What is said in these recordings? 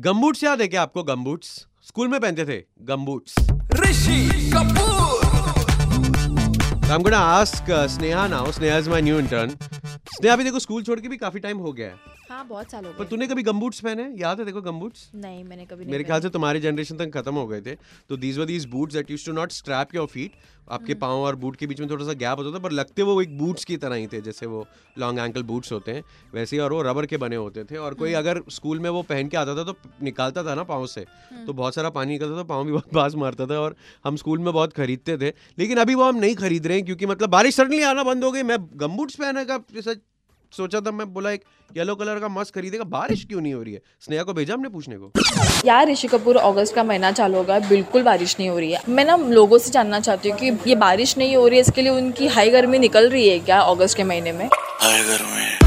Gumboots याद है क्या आपको? गम्बूट्स। स्कूल में पहनते थे। Gumboots. Rishi Kapoor. Ask Sneha now Sneha is my new intern Sneha अभी देखो स्कूल छोड़ के भी काफ़ी टाइम हो गया है। हाँ बहुत साल हो पर गए। तूने कभी गमबूट्स पहने? याद है देखो गमबूट्स नहीं मैंने कभी नहीं मेरे ख्याल से तुम्हारी जनरेशन तक खत्म हो गए थे। तो these were these boots that used to not strap your feet आपके हम्म। पाँव और बूट के बीच में थोड़ा सा गैप होता था पर लगते वो एक बूट्स की तरह ही थे जैसे वो लॉन्ग एंकल बूट्स होते हैं वैसे ही और वो रबर के बने होते थे। और हम्म। कोई अगर स्कूल में वो पहन के आता था तो निकालता था ना पाँव से। हम्म। तो बहुत सारा पानी निकलता था पाँव भी बहुत बास मारता था और हम स्कूल में बहुत खरीदते थे। लेकिन अभी वो हम नहीं खरीद रहे हैं क्योंकि मतलब बारिश सडनली आना बंद हो गई। मैं गमबूट्स पहने का सोचा था मैं बोला एक येलो कलर का मस्त खरीदेगा। बारिश क्यों नहीं हो रही है? स्नेहा को भेजा हमने पूछने को। यार ऋषि कपूर अगस्त का महीना चालू होगा बिल्कुल बारिश नहीं हो रही है। मैं ना लोगों से जानना चाहती हूँ कि ये बारिश नहीं हो रही है इसके लिए उनकी हाई गर्मी निकल रही है क्या अगस्त के महीने में? हाय घर में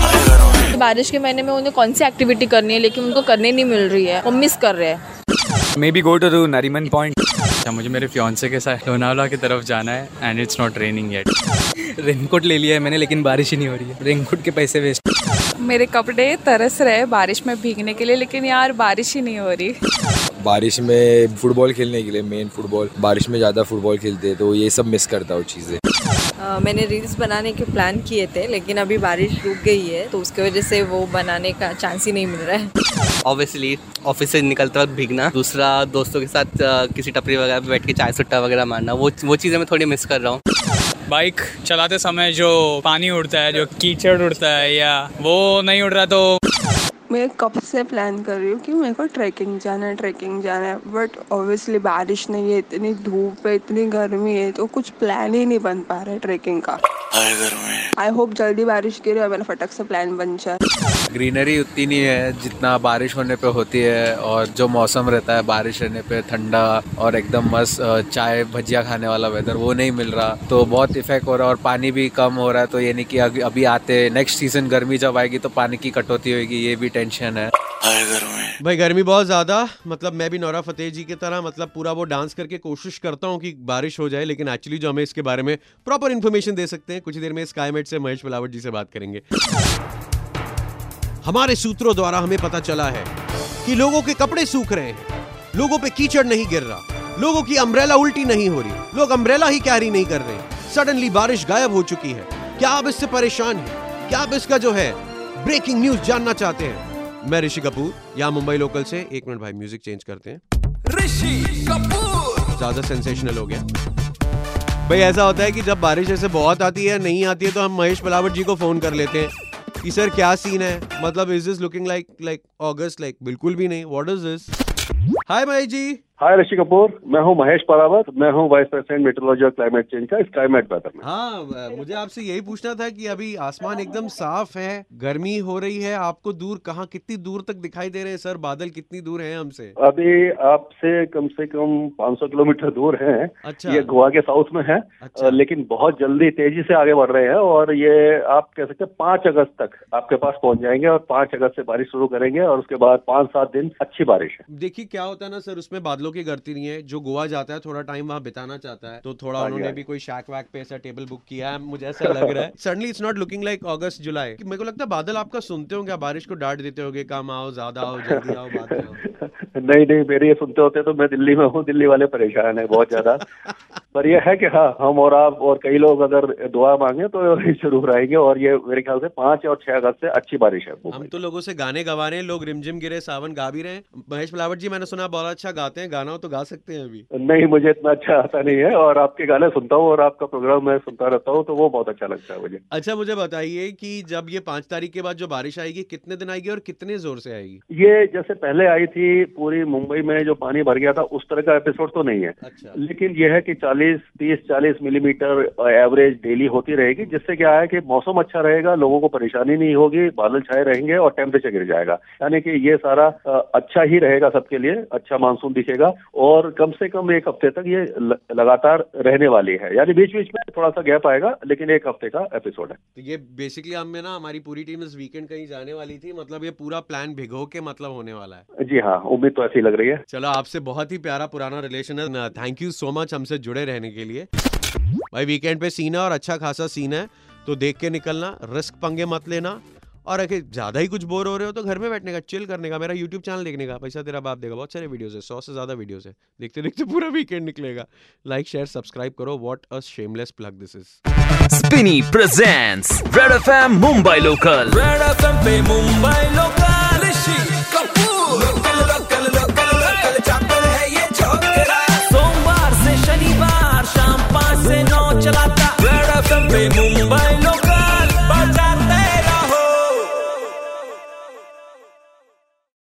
हाय घर में तो बारिश के महीने में उन्हें कौन सी एक्टिविटी करनी है लेकिन उनको करने नहीं मिल रही है वो मिस कर रहे हैं। Maybe go to Nariman point अच्छा मुझे मेरे फ्योन्से के साथ लोनावला की तरफ़ जाना है and it's not raining yet raincoat ले लिया है मैंने लेकिन बारिश ही नहीं हो रही है। रेनकोट के पैसे वेस्ट मेरे कपड़े तरस रहे बारिश में भीगने के लिए लेकिन यार बारिश ही नहीं हो रही। बारिश में फुटबॉल खेलने के लिए मेन फुटबॉल बारिश में ज़्यादा फुटबॉल खेलते हैं तो ये सब मिस करता हूँ चीज़ें। अ, मैंने रील्स बनाने के प्लान किए थे लेकिन अभी बारिश रुक गई है तो उसके वजह से वो बनाने का चांस ही नहीं मिल रहा है। ऑब्वियसली ऑफ़िस से निकलते वक्त भीगना दूसरा दोस्तों के साथ किसी टपरी वगैरह पे बैठ के चाय सुट्टा वगैरह मारना वो वो चीज़ें मैं थोड़ी मिस कर रहा हूँ। बाइक चलाते समय जो पानी उड़ता है जो कीचड़ उड़ता है या वो नहीं उड़ रहा तो मैं कब से प्लान कर रही हूँ कि मेरे को ट्रैकिंग जाना है ट्रैकिंग जाना है बट ऑब्वियसली बारिश नहीं है इतनी धूप है इतनी गर्मी है तो कुछ प्लान ही नहीं बन पा रहा है ट्रैकिंग का। आई होप जल्दी बारिश गिरे और मेरा फटक से प्लान बन जाए। ग्रीनरी उतनी नहीं है जितना बारिश होने पे होती है और जो मौसम रहता है बारिश रहने पे ठंडा और एकदम मस्त चाय भजिया खाने वाला वेदर वो नहीं मिल रहा। तो बहुत इफ़ेक्ट हो रहा है और पानी भी कम हो रहा है तो ये नहीं कि अभी अभी आते नेक्स्ट सीज़न गर्मी जब आएगी तो पानी की कटौती होगी ये भी टेंशन है। भाई गर्मी बहुत ज़्यादा मतलब मैं भी नौरा फतेह जी की तरह मतलब पूरा वो डांस करके कोशिश करता हूँ कि बारिश हो जाए लेकिन एक्चुअली जो हमें इसके बारे में प्रॉपर इन्फॉर्मेशन दे सकते हैं कुछ ही देर में स्काईमेट से महेश मिलावट जी से बात करेंगे। हमारे सूत्रों द्वारा हमें पता चला है कि लोगों के कपड़े सूख रहे हैं। लोगों पे कीचड़ नहीं गिर रहा। लोगों की अम्ब्रेला उल्टी नहीं हो रही। लोग अम्ब्रेला ही कैरी नहीं कर रहे। सडनली बारिश गायब हो चुकी है। क्या आप इससे परेशान हैं? क्या आप इसका जो है ब्रेकिंग न्यूज़ जानना चाहते हैं? मैं ऋषि कपूर यहाँ मुंबई लोकल से। एक मिनट भाई म्यूज़िक चेंज करते हैं। ऋषि कपूर! ज़्यादा सेंसेशनल हो गया। भाई ऐसा होता है कि जब बारिश ऐसे बहुत आती है नहीं आती है तो हम महेश पलावट जी को फ़ोन कर लेते हैं। कि सर क्या सीन है? मतलब is this looking like like August like बिल्कुल भी नहीं. What is this hi my ji hi Rishi Kapoor मैं हूँ महेश परावत. मैं हूँ वाइस प्रेसिडेंट मेट्रोलॉजी और क्लाइमेट चेंज का स्काईमेट वेदर में। हाँ मुझे आपसे यही पूछना था कि अभी आसमान एकदम साफ़ है गर्मी हो रही है आपको दूर कहाँ कितनी दूर तक दिखाई दे रहे हैं सर? बादल कितनी दूर हैं हमसे? अभी आपसे कम से कम 500 किलोमीटर दूर है। अच्छा। ये गोवा के साउथ में है। अच्छा। लेकिन बहुत जल्दी तेज़ी से आगे बढ़ रहे हैं और ये आप कह सकते हैं पाँच अगस्त तक आपके पास पहुँच जाएँगे और पाँच अगस्त से बारिश शुरू करेंगे और उसके बाद पाँच सात दिन अच्छी बारिश है। देखिए क्या होता है ना सर उसमें बादलों की गलती नहीं है। जो गोवा जाता है थोड़ा टाइम वहाँ बिताना चाहता है। तो थोड़ा हाँ उन्होंने हाँ भी कोई शैक वैक पे ऐसा टेबल बुक किया है मुझे ऐसा लग रहा है। Suddenly it's not looking like August जुलाई मेरे को लगता है बादल आपका सुनते होंगे बारिश को डांट देते होंगे कम आओ ज़्यादा आओ जल्दी आओ बाद आओ नहीं नहीं मेरे ये सुनते होते तो मैं दिल्ली में हूँ दिल्ली वाले परेशान है बहुत ज़्यादा। पर ये है कि हाँ हम और आप और कई लोग अगर दुआ मांगे तो ज़रूर आएँगे और ये मेरे ख्याल से पाँच और छह अगस्त से अच्छी बारिश है। हम तो लोगों से गाने गवा रहे हैं लोग रिमझिम गिरे सावन गा भी रहे हैं। महेश मिलावट जी मैंने सुना बहुत अच्छा गाते हैं गाना हो तो गा सकते हैं अभी। नहीं मुझे इतना अच्छा आता नहीं है और आपके गाने सुनता हूँ और आपका प्रोग्राम मैं सुनता रहता हूँ तो वो बहुत अच्छा लगता है मुझे। अच्छा मुझे बताइए की जब ये पाँच तारीख के बाद जो बारिश आएगी कितने दिन आएगी और कितने ज़ोर से आएगी? ये जैसे पहले आई थी पूरी मुंबई में जो पानी भर गया था उस तरह का एपिसोड तो नहीं है। अच्छा। लेकिन यह है कि 40 30 40 मिलीमीटर एवरेज डेली होती रहेगी जिससे क्या है कि मौसम अच्छा रहेगा लोगों को परेशानी नहीं होगी बादल छाए रहेंगे और टेम्परेचर गिर जाएगा। यानी कि ये सारा अच्छा ही रहेगा सबके लिए अच्छा मानसून दिखेगा और कम से कम एक हफ़्ते तक ये लगातार रहने वाली है। यानी बीच बीच में थोड़ा सा गैप आएगा लेकिन एक हफ़्ते का एपिसोड है। तो ये बेसिकली हमें ना हमारी पूरी टीम इस वीकेंड कहीं जाने वाली थी मतलब ये पूरा प्लान भिगो के मतलब होने वाला है। जी हाँ उम्मीद तो ऐसी लग रही है। चलो आपसे बहुत ही प्यारा पुराना रिलेशन है। थैंक यू सो मच हमसे जुड़े रहने के लिए। भाई वीकेंड पे सीन है और अच्छा खासा सीन है तो देख के निकलना रिस्क पंगे मत लेना। और अगर ज़्यादा ही कुछ बोर हो रहे हो तो घर में बैठने का चिल करने का मेरा यूट्यूब चैनल देखने का। पैसा तेरा बाप देगा बहुत सारे वीडियोस है सौ से ज़्यादा वीडियोस है। देखते देखते पूरा वीकेंड निकलेगा। लाइक शेयर सब्सक्राइब करो। What a shameless plug this is Spinny presents Red FM Mumbai local Red FM पे मुंबई